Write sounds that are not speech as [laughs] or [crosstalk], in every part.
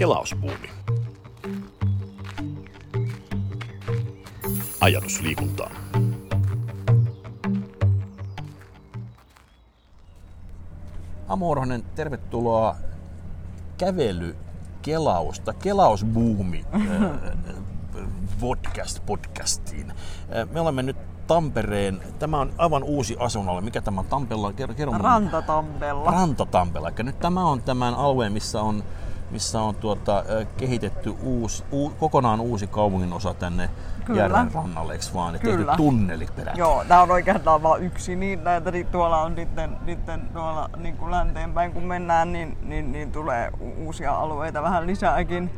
Kelausbuumi. Ajatusliikuntaa. Amorhonen, tervetuloa kävely kelausta, kelausbuumi podcast podcastiin. Me olemme nyt Tampereen, tämä on aivan uusi asunnolle. Mikä tämä on Tampella? Kerro, kerro Rantatampella. Rantatampella. Eli nyt tämä on tämän alueen, missä on missä on tuota, kehitetty uusi, u, kokonaan uusi kaupungin osa tänne Kyllä. järven rannalle, eikö vaan? Ja tehty tunneli peräti. Joo, tämä on oikeastaan vain yksi niin näitä, niin tuolla on sitten, sitten tuolla niin kuin länteenpäin kun mennään, niin, niin, niin tulee uusia alueita vähän lisääkin,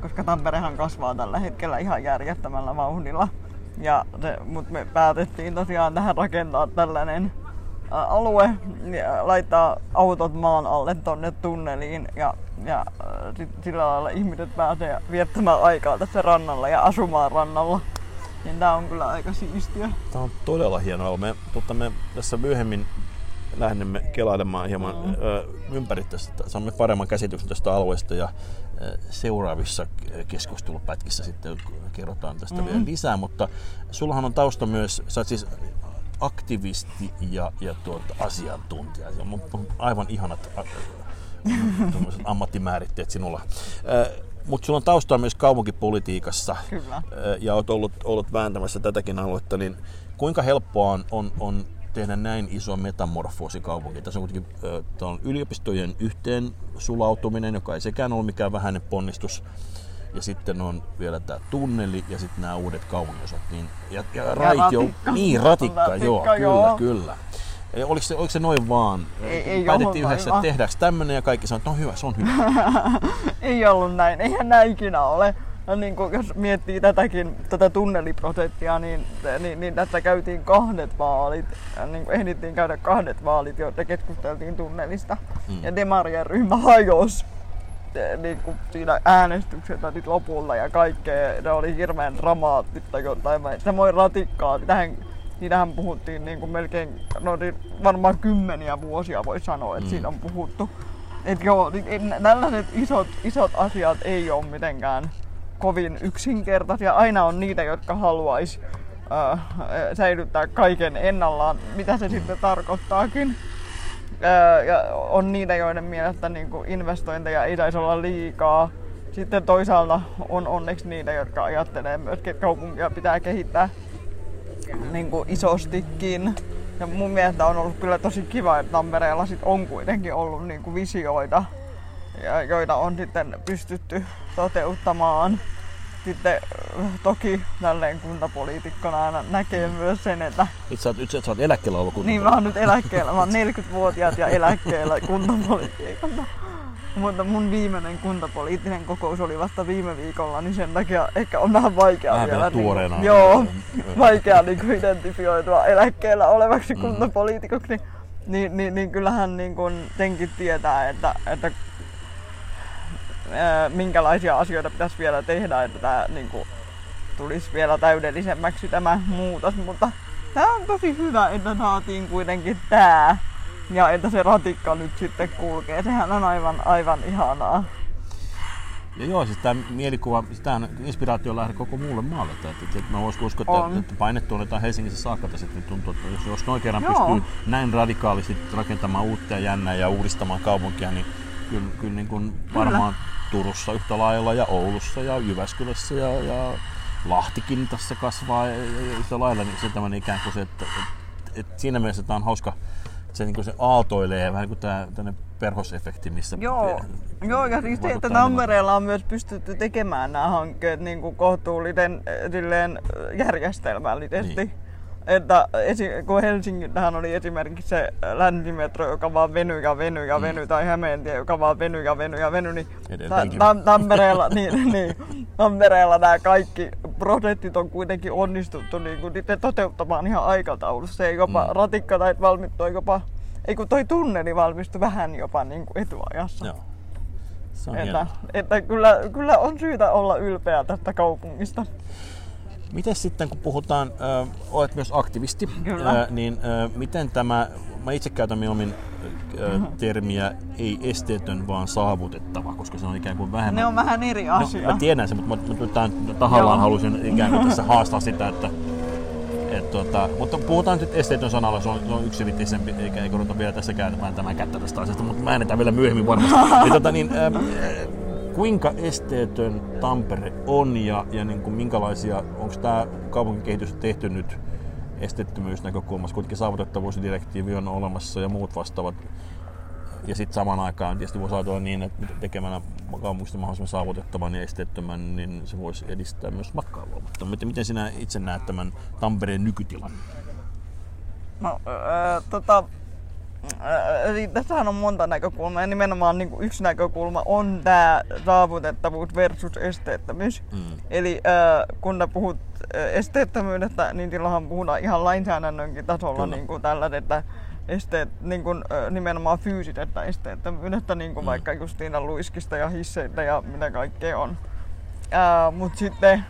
koska Tamperehan kasvaa tällä hetkellä ihan järjettömällä vauhdilla. Ja se, mutta me päätettiin tosiaan tähän rakentaa tällainen alue ja laittaa autot maan alle tonne tunneliin ja, ja sit, sillä lailla ihmiset pääsee viettämään aikaa tässä rannalla ja asumaan rannalla. Niin tää on kyllä aika siistiä. Tää on todella hienoa. Me, mutta me tässä myöhemmin lähdemme kelailemaan hieman mm. ympäri tästä, saamme paremman käsityksen tästä alueesta ja seuraavissa keskustelupätkissä sitten kerrotaan tästä mm. vielä lisää, mutta sullahan on tausta myös, sä oot siis aktivisti ja, ja tuota, asiantuntija. On aivan ihanat ammattimääritteet sinulla. Mutta sulla on taustaa myös kaupunkipolitiikassa Kyllä. ja olet ollut, ollut vääntämässä tätäkin aluetta, niin kuinka helppoa on, on, on tehdä näin iso metamorfoosi kaupunki? Tässä on kuitenkin on yliopistojen yhteen sulautuminen, joka ei sekään ole mikään vähäinen ponnistus ja sitten on vielä tämä tunneli ja sitten nämä uudet kaupunginosat. Niin, ja, ja, raitio, ratikka. Niin, ratikka, ratikka joo, joo, kyllä, kyllä. Oliko se, oliko se noin vaan? Ei, ei Päätettiin yhdessä, että tehdäänkö tämmöinen ja kaikki sanoivat, että no hyvä, se on hyvä. [laughs] ei ollut näin, eihän näin ikinä ole. No niin kuin, jos miettii tätäkin, tätä tunneliprosenttia, niin, niin, niin tässä käytiin kahdet vaalit. Ja niin kuin ehdittiin käydä kahdet vaalit, joita keskusteltiin tunnelista. Mm. Ja Demarien ryhmä hajosi niin kuin siinä äänestykset nyt lopulla ja kaikkea. Ne oli hirveän dramaattista jotain. Samoin ratikkaa. Tähän, niitähän puhuttiin niin kuin melkein, no niin varmaan kymmeniä vuosia voi sanoa, että mm. siinä on puhuttu. Et joo, niin tällaiset isot, isot asiat ei ole mitenkään kovin yksinkertaisia. Aina on niitä, jotka haluaisi äh, säilyttää kaiken ennallaan, mitä se sitten tarkoittaakin ja on niitä, joiden mielestä niin kuin investointeja ei saisi olla liikaa. Sitten toisaalta on onneksi niitä, jotka ajattelee myös, että kaupunkia pitää kehittää niin kuin isostikin. Ja mun mielestä on ollut kyllä tosi kiva, että Tampereella sit on kuitenkin ollut niin kuin visioita, joita on sitten pystytty toteuttamaan sitten toki tälleen kuntapoliitikkona aina näkee myös sen, että... Itse sä itse sä oot eläkkeellä ollut Niin, mä oon nyt eläkkeellä. Mä oon 40-vuotiaat ja eläkkeellä kuntapolitiikasta. Mutta mun viimeinen kuntapoliittinen kokous oli vasta viime viikolla, niin sen takia ehkä on vähän vaikea vähän vielä. Tuoreena. Niin, joo, vaikea niin identifioitua eläkkeellä olevaksi mm. kuntapoliitikoksi. Niin, niin, niin, niin kyllähän niin kun tenkin tietää, että, että minkälaisia asioita pitäisi vielä tehdä, että tämä niin kuin, tulisi vielä täydellisemmäksi tämä muutos, mutta tämä on tosi hyvä, että saatiin kuitenkin tämä ja että se ratikka nyt sitten kulkee. Sehän on aivan, aivan ihanaa. Ja joo, siis tämä mielikuva, tämä inspiraatio lähde koko muulle maalle. Että, että, että mä voisin uskoa, että, että painettu on Helsingissä saakka, että sitten tuntuu, että jos, jos noin kerran joo. pystyy näin radikaalisti rakentamaan uutta ja jännää ja uudistamaan kaupunkia, niin kyllä, kyllä niin kuin varmaan kyllä Turussa yhtä lailla ja Oulussa ja Jyväskylässä ja, ja Lahtikin tässä kasvaa yhtä lailla, niin se tämmöinen ikään kuin se, että, että, että siinä mielessä tämä on hauska, se, niin kuin se aaltoilee vähän niin kuin tämä perhosefekti, missä... Joo, Joo ja siis se, että Tampereella on myös pystytty tekemään nämä hankkeet niin kuin kohtuullisen järjestelmällisesti. Niin että esi- kun Helsingillähän oli esimerkiksi se länsimetro, joka vaan venyi ja venyi ja venyi, mm. tai Hämeentie, joka vaan venyi ja venyi ja venyi, niin ta- Tampereella, [laughs] niin, niin, Tampereella nämä kaikki prosessit on kuitenkin onnistuttu niin kuin, niiden toteuttamaan ihan aikataulussa. Ja jopa mm. ratikka tai valmittui jopa, ei kun toi tunneli valmistui vähän jopa niin kuin etuajassa. Joo. Se on että, että kyllä, kyllä on syytä olla ylpeä tästä kaupungista. Miten sitten, kun puhutaan, äh, olet myös aktivisti. Äh, niin äh, miten tämä, mä itse käytän mieluummin ö, termiä ei esteetön, vaan saavutettava, koska se on ikään kuin vähemmän... Ne on vähän eri asia. No, mä tiedän sen, mutta mä, mä, mä tahallaan Joo. halusin ikään kuin [laughs] tässä haastaa sitä, että et, tota, mutta puhutaan nyt esteetön sanalla, se on, se on yksivittisempi, eikä ei ruveta vielä tässä kääntämään tämän kättä tästä asiasta, mutta mä äänetään vielä myöhemmin varmasti. [laughs] niin, tota, niin, äh, kuinka esteetön Tampere on ja, ja niin kuin minkälaisia, onko tämä kaupunkikehitys tehty nyt esteettömyysnäkökulmassa, kuitenkin saavutettavuusdirektiivi on olemassa ja muut vastaavat. Ja sitten samaan aikaan tietysti voisi ajatella niin, että tekemällä kaupungista mahdollisimman saavutettavan ja esteettömän, niin se voisi edistää myös matkailua. Mutta miten, sinä itse näet tämän Tampereen nykytilan? No, äh, tota, tässähän on monta näkökulmaa ja nimenomaan niin kuin yksi näkökulma on tämä saavutettavuus versus esteettömyys. Mm. Eli äh, kun puhut äh, esteettömyydestä, niin silloinhan puhutaan ihan lainsäädännönkin tasolla Kyllä. niin kuin tällaisesta esteet, niin kuin, äh, nimenomaan fyysisestä esteettömyydestä, niin kuin Mm. mm. vaikka justiina luiskista ja hisseitä ja mitä kaikkea on. Äh, Mutta sitten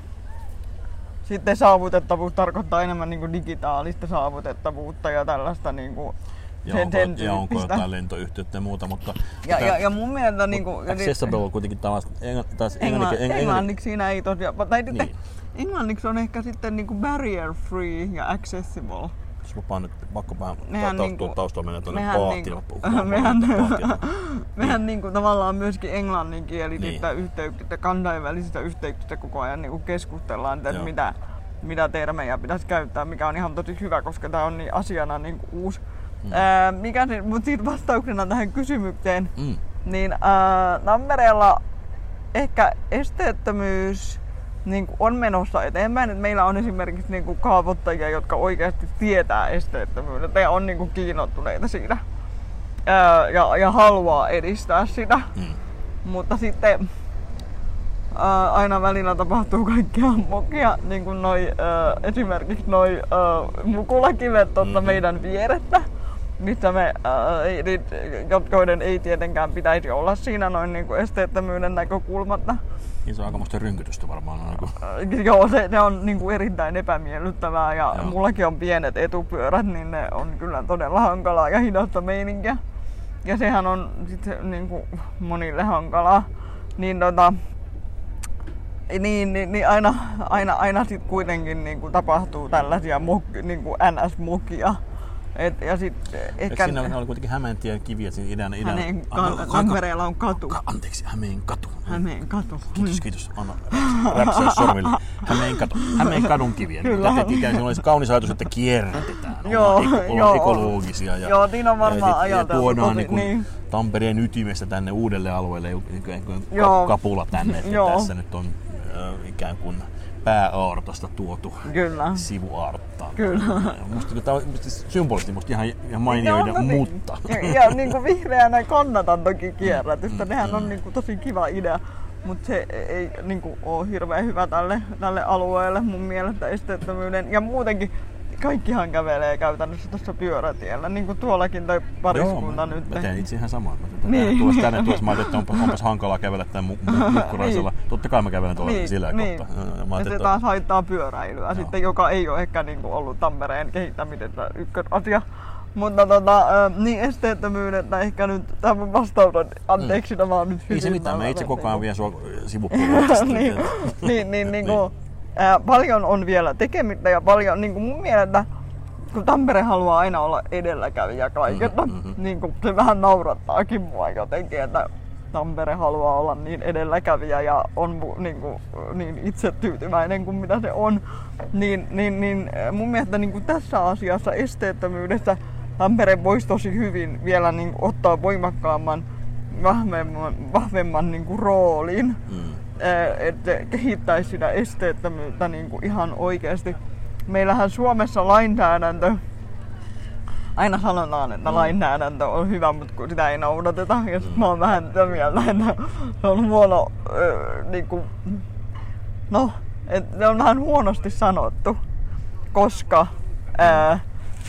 sitten saavutettavuus tarkoittaa enemmän niin kuin digitaalista saavutettavuutta ja tällaista niin kuin Ja onko, ja onko jotain lentoyhteyttä ja muuta, mutta Ja, tätä ja, ja mun mielestä niin kuin, accessible on kuitenkin taas, engl, taas engla, englannin, englannin, englanniksi siinä ei tosiaan, tai niin. Englanniksi on ehkä sitten niin kuin barrier free ja accessible. jos mä paan nyt pakko vähän niinku- niinku, taustalla mennä tuonne mehän paatilla niinku- puhumaan. mehän-. Mehän niin kuin, tavallaan myöskin englanninkielisistä Niin. yhteyksistä, kansainvälisistä yhteyksistä koko ajan niin keskustellaan, että mitä, mitä termejä pitäisi käyttää, mikä on ihan tosi hyvä, koska tämä on niin asiana niin uusi. Mm. Ää, mikä se, mutta siitä vastauksena tähän kysymykseen, Mm. niin ää, Tampereella ehkä esteettömyys niin kuin on menossa eteenpäin. Et meillä on esimerkiksi niin kuin kaavoittajia, jotka oikeasti tietää esteettömyydestä ja on niin kuin kiinnostuneita siitä ää, ja, ja haluaa edistää sitä. Mm. Mutta sitten ää, aina välillä tapahtuu kaikkea mokia, niin kuin noi, ää, esimerkiksi noi ää, mukulakivet tuosta Mhm. meidän vierettä, missä me, niit- joiden ei tietenkään pitäisi olla siinä noin niin kuin esteettömyyden näkökulmasta. Niin se on aikamoista rynkytystä varmaan. Niin kuin, Joo, se, se on niin kuin erittäin epämiellyttävää ja Joo. mullakin on pienet etupyörät, niin ne on kyllä todella hankalaa ja hidasta meininkiä. Ja sehän on sit niin kuin monille hankalaa. Niin tota, niin, niin, niin aina, aina, aina sit kuitenkin niin kuin tapahtuu tällaisia mok, niin kuin NS-mokia. Et, ja sit Ehkä ehkä siinä oli kuitenkin Hämeentien kivi, että siinä idän... idän Anna- ka- ka- Tampereella on katu. ka- Anteeksi, Hämeen katu. Hämeen katu. Kiitos, kiitos. Anna räpsää sormille. Hämeen, katu, Hämeen kadun kiviä. Kyllä. Kyllä. Ikään kuin olisi kaunis ajatus, että kierrätetään. Joo, ollaan, joo. ekologisia. Ja, Joo, niin on varmaan ja, sit- ja ajateltu tuodaan niin kuin niin. Tampereen ytimestä tänne uudelle alueelle ikään kuin Joo. ka- kapula tänne. Että Joo. tässä nyt on äh, ikään kuin pääaortasta tuotu Kyllä. sivuaarttaa. Kyllä. Musta tämä on musta symbolisesti musta ihan, ihan mainioida, Ne on tosi- mutta... Ja, ja niin kuin vihreänä kannatan toki kierrätystä. Mm, Nehän mm. on niin kuin tosi kiva idea. Mutta se ei niin kuin, ole hirveän hyvä tälle, tälle alueelle mun mielestä esteettömyyden. Ja muutenkin kaikkihan kävelee käytännössä tuossa pyörätiellä. Niin kuin tuollakin toi pariskunta Joo, nyt. mä, teen itse ihan samaa. Mä Niin. niin. tuossa tänne tuossa, mä ajattelin, että onpas, onpas hankalaa kävellä tämän mu- mu- [laughs] mukkuraisella. Totta kai mä kävelen tuolla niin, sillä niin. kohtaa. Ja Mä ja se että taas haittaa pyöräilyä Joo. sitten, joka ei ole ehkä niin kuin ollut Tampereen kehittämisessä ykkösasia. Mutta tota, äh, niin esteettömyydestä ehkä nyt tämä vastaus on, anteeksi, mm. tämä on nyt ei se hyvin mitään, mä itse koko ajan niinku- vien sua [laughs] sivupuolelle tästä. niin, niin, niin, niin kuin, ää, paljon on vielä tekemistä ja paljon, niin kuin mun mielestä, kun Tampere haluaa aina olla edelläkävijä kaikesta, Mhm, mhm. niin kuin se vähän naurattaakin mua jotenkin, että Tampere haluaa olla niin edelläkävijä ja on niin, kuin, niin itsetyytyväinen kuin mitä se on, niin, niin, niin mun mielestä niin kuin tässä asiassa esteettömyydessä Tampere voisi tosi hyvin vielä niin kuin, ottaa voimakkaamman, vahvemman, vahvemman niin kuin, roolin Mm. että kehittäisi sitä esteettömyyttä niin kuin ihan oikeasti. Meillähän Suomessa lainsäädäntö, aina sanotaan, että Mm. lainsäädäntö on hyvä, mutta kun sitä ei noudateta. Ja sit mä oon vähän sitä mieltä, että se on huono, öö, niin kuin, no, että se on vähän huonosti sanottu, koska ää,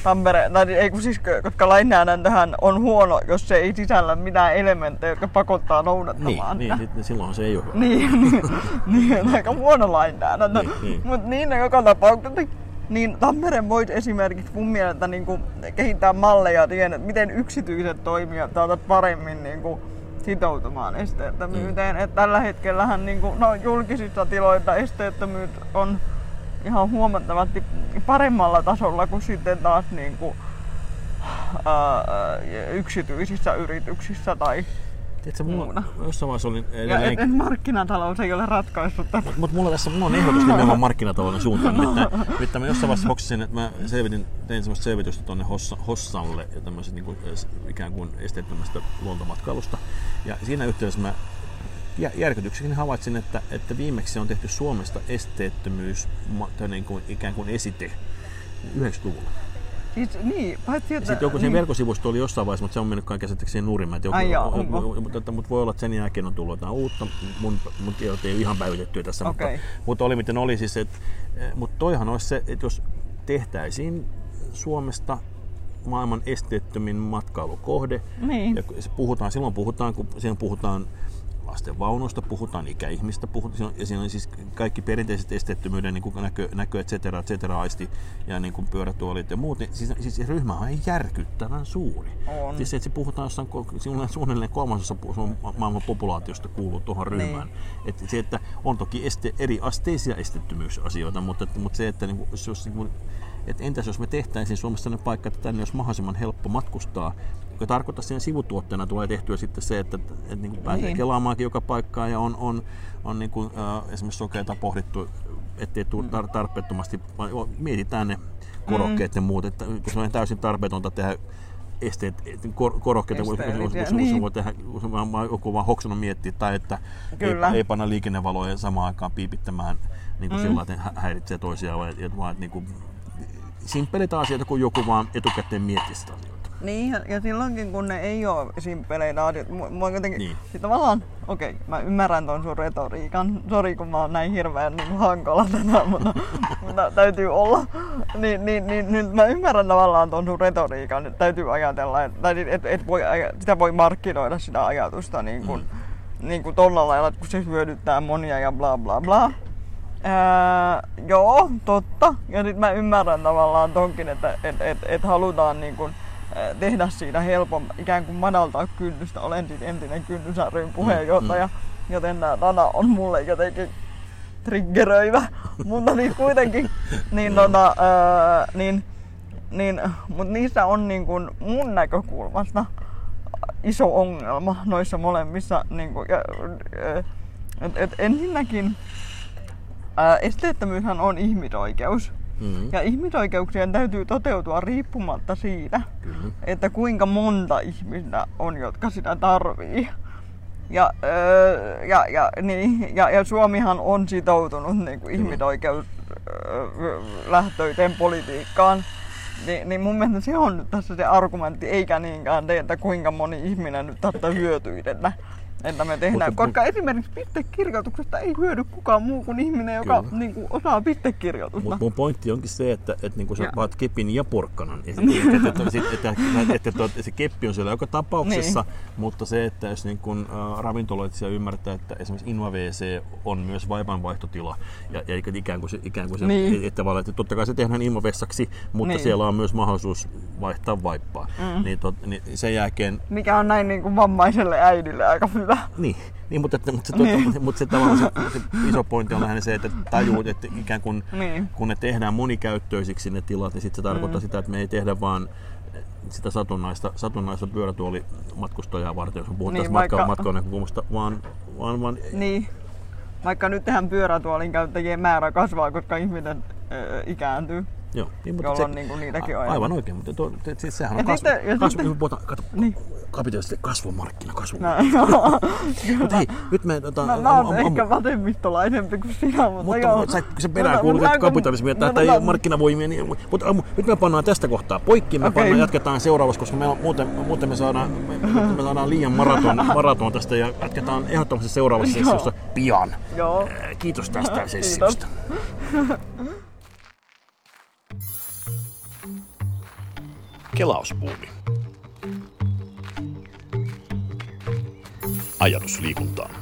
Tampere, tai ei kun siis, koska lainsäädäntöhän on huono, jos se ei sisällä mitään elementtejä, jotka pakottaa noudattamaan Niin, niin sit, silloin se ei ole hyvä. Niin, niin, niin aika huono lainsäädäntö. Niin, niin. Mutta niin, joka tapauksessa niin Tampere voisi esimerkiksi mun mielestä niin kuin kehittää malleja siihen, että miten yksityiset toimijat saavat paremmin niin kuin sitoutumaan esteettömyyteen. Mm. Et tällä hetkellähän niin kuin, no, julkisissa tiloissa esteettömyys on ihan huomattavasti paremmalla tasolla kuin sitten taas niin kuin, ää, yksityisissä yrityksissä tai Tiedätkö, mulla, muuna. jossain vaiheessa oli Ja et, et markkinatalous ei ole ratkaissut tätä. Mutta mut mulla tässä mulla on ehdotus nimenomaan markkinatalouden suuntaan. [laughs] Nimittäin, nimittäin mä jossain vaiheessa hoksasin, että mä selvitin, tein semmoista selvitystä tuonne Hossa, Hossalle ja tämmöisestä niin kuin, ikään kuin esteettömästä luontomatkailusta. Ja siinä yhteydessä mä järkytyksekin havaitsin, että, että viimeksi on tehty Suomesta esteettömyys niin kuin, ikään kuin esite 90-luvulla. Siis, niin, paitsi että... Sitten joku niin. verkkosivusto oli jossain vaiheessa, mutta se on mennyt kaiken käsittääkseni nurin. Joku, Ai jaa, onko? mutta, mutta, voi olla, että sen jälkeen on tullut jotain uutta. Mun, mun tiedot ei ole ihan päivitettyä tässä, Okei. mutta, mutta oli miten oli siis. Että, mutta toihan olisi se, että jos tehtäisiin Suomesta maailman esteettömin matkailukohde. Niin. Ja puhutaan, silloin puhutaan, kun silloin puhutaan lasten vaunuista, puhutaan ikäihmistä, puhutaan, ja siinä on siis kaikki perinteiset esteettömyyden niin näkö, näkö, et cetera, et cetera, aisti ja niin kuin pyörätuolit ja muut, niin siis, siis ryhmä on järkyttävän suuri. On. Siis se, että se puhutaan jossain, suunnilleen- suunnilleen kolmasosa maailman populaatiosta kuuluu tuohon ryhmään. Niin. Että se, että on toki este, eri asteisia esteettömyysasioita, mutta, mutta se, että niin kuin, jos, jos, niin kuin, että entäs jos me tehtäisiin Suomessa sellainen paikka, että tänne olisi mahdollisimman helppo matkustaa, joka tarkoittaa siinä sivutuotteena tulee tehtyä sitten se, että, että, että niin kuin pääsee Niin. kelaamaankin joka paikkaan ja on, on, on niin kuin, äh, esimerkiksi sokeita pohdittu, ettei tule tar- tarpeettomasti, vaan mietitään ne korokkeet ja muut, että se on täysin tarpeetonta tehdä esteet, kor, korokkeita, kun, niin. voi tehdä, kun vaan, vaan joku vaan hoksannut miettiä, tai että Kyllä. ei, ei panna liikennevaloja samaan aikaan piipittämään niin kuin mm. sillä, että ne hä- häiritsee toisiaan, vaan, että, vaan että niin kuin, simppeleitä asioita, kun joku vaan etukäteen miettii sitä asioita. Niin, ja- silloinkin kun ne ei ole simpeleitä asioita, mua- jotenkin, Niin. niin. tavallaan, okei, okay, mä ymmärrän ton sun retoriikan, sori kun mä oon näin hirveän niin hankala tänään, mutta, [laughs] mutta täytyy olla, niin, niin, niin, niin, mä ymmärrän tavallaan ton sun retoriikan, että täytyy ajatella, että tai et, et voi, sitä voi markkinoida sitä ajatusta niin kuin, mm. niin kuin tolla lailla, että kun se hyödyttää monia ja bla bla bla. Ää, joo, totta. Ja nyt mä ymmärrän tavallaan tonkin, että et, et, et halutaan niin kun, tehdä siitä helpommin, ikään kuin madaltaa kynnystä. Olen siis entinen kynnys ryn puheenjohtaja, mm. joten tämä sana on mulle jotenkin triggeröivä. Mutta niin kuitenkin, niin, tota, ää, niin, niin, mutta niissä on niin kun mun näkökulmasta iso ongelma noissa molemmissa. Niin kun, ja, et, et ensinnäkin ää, esteettömyyshän on ihmisoikeus. Mm. Ja ihmisoikeuksien täytyy toteutua riippumatta siitä, Kyllä. että kuinka monta ihmistä on, jotka sitä tarvii. Ja, öö, ja, ja, niin, ja, ja Suomihan on sitoutunut niin kuin ihmisoikeuslähtöiseen politiikkaan. Ni, niin mun mielestä se on nyt tässä se argumentti, eikä niinkään se, että kuinka moni ihminen nyt tästä hyötyy, että, että me tehdään. Mutta- Koska esimerkiksi pistekirjoituksesta ei hyödy kukaan muu kuin ihminen, joka Kyllä. niin kuin, osaa pistekirjoitusta. Mutta mun pointti onkin se, että, että niin sä Ja. vaat kepin ja porkkanan. [laughs] Että, että, että, että, että, että, että se keppi on siellä joka tapauksessa, niin. mutta se, että jos niin kun, äh, ravintoloitsija ymmärtää, että esimerkiksi Inva WC on myös vaipanvaihtotila, ja, ja ikään kuin se, ikään kuin se Niin. että, tavallaan, että totta kai se tehdään Inva vessaksi, mutta. Niin. siellä on myös mahdollisuus vaihtaa vaippaa. Mm. Niin, tot, niin sen jälkeen Mikä on näin niin kuin vammaiselle äidille aika hyvä. niin, niin mutta, mutta, se, Niin. niin. mutta se, tavallaan se, se iso pointti on lähinnä se, että tajuut, että ikään kuin Niin. kun ne tehdään monikäyttöisiksi ne tilat, niin sitten se tarkoittaa mm. sitä, että me ei tehdä vaan sitä satunnaista, satunnaista pyörätuolimatkustajaa varten, jos puhutaan Niin, matka, vaikka- vaan, vaan, vaan Niin. Vaikka nyt tähän pyörätuolin käyttäjien määrä kasvaa, koska ihminen öö, ikääntyy. Joo, niin, mutta Jolloin niinku niitäkin on Aivan oikein, mutta tuo, te, siis sehän on Ja kasvu, sitten- ja kasvu, sitten- puhutaan, kato, Niin. kapitalisti kasvumarkkina, kasvu. Näin, joo. Mutta hei, nyt me tota, Mä, mä oon ehkä vasemmistolaisempi kuin sinä, mutta, Mutta joo. sä, kun sä peräänkuulutat Mutta- mutta- kapitalismia mutta- tai mutta- markkinavoimia, niin, mutta ammu, nyt me pannaan tästä kohtaa poikki, me Okei. pannaan, jatketaan seuraavassa, koska me on, muuten, muuten me saadaan, me, me saadaan liian maraton, [laughs] maraton tästä ja jatketaan ehdottomasti seuraavassa sessiossa pian. Joo. Kiitos tästä sessiosta. [laughs] Kelausbuumi. Ajatusliikuntaa.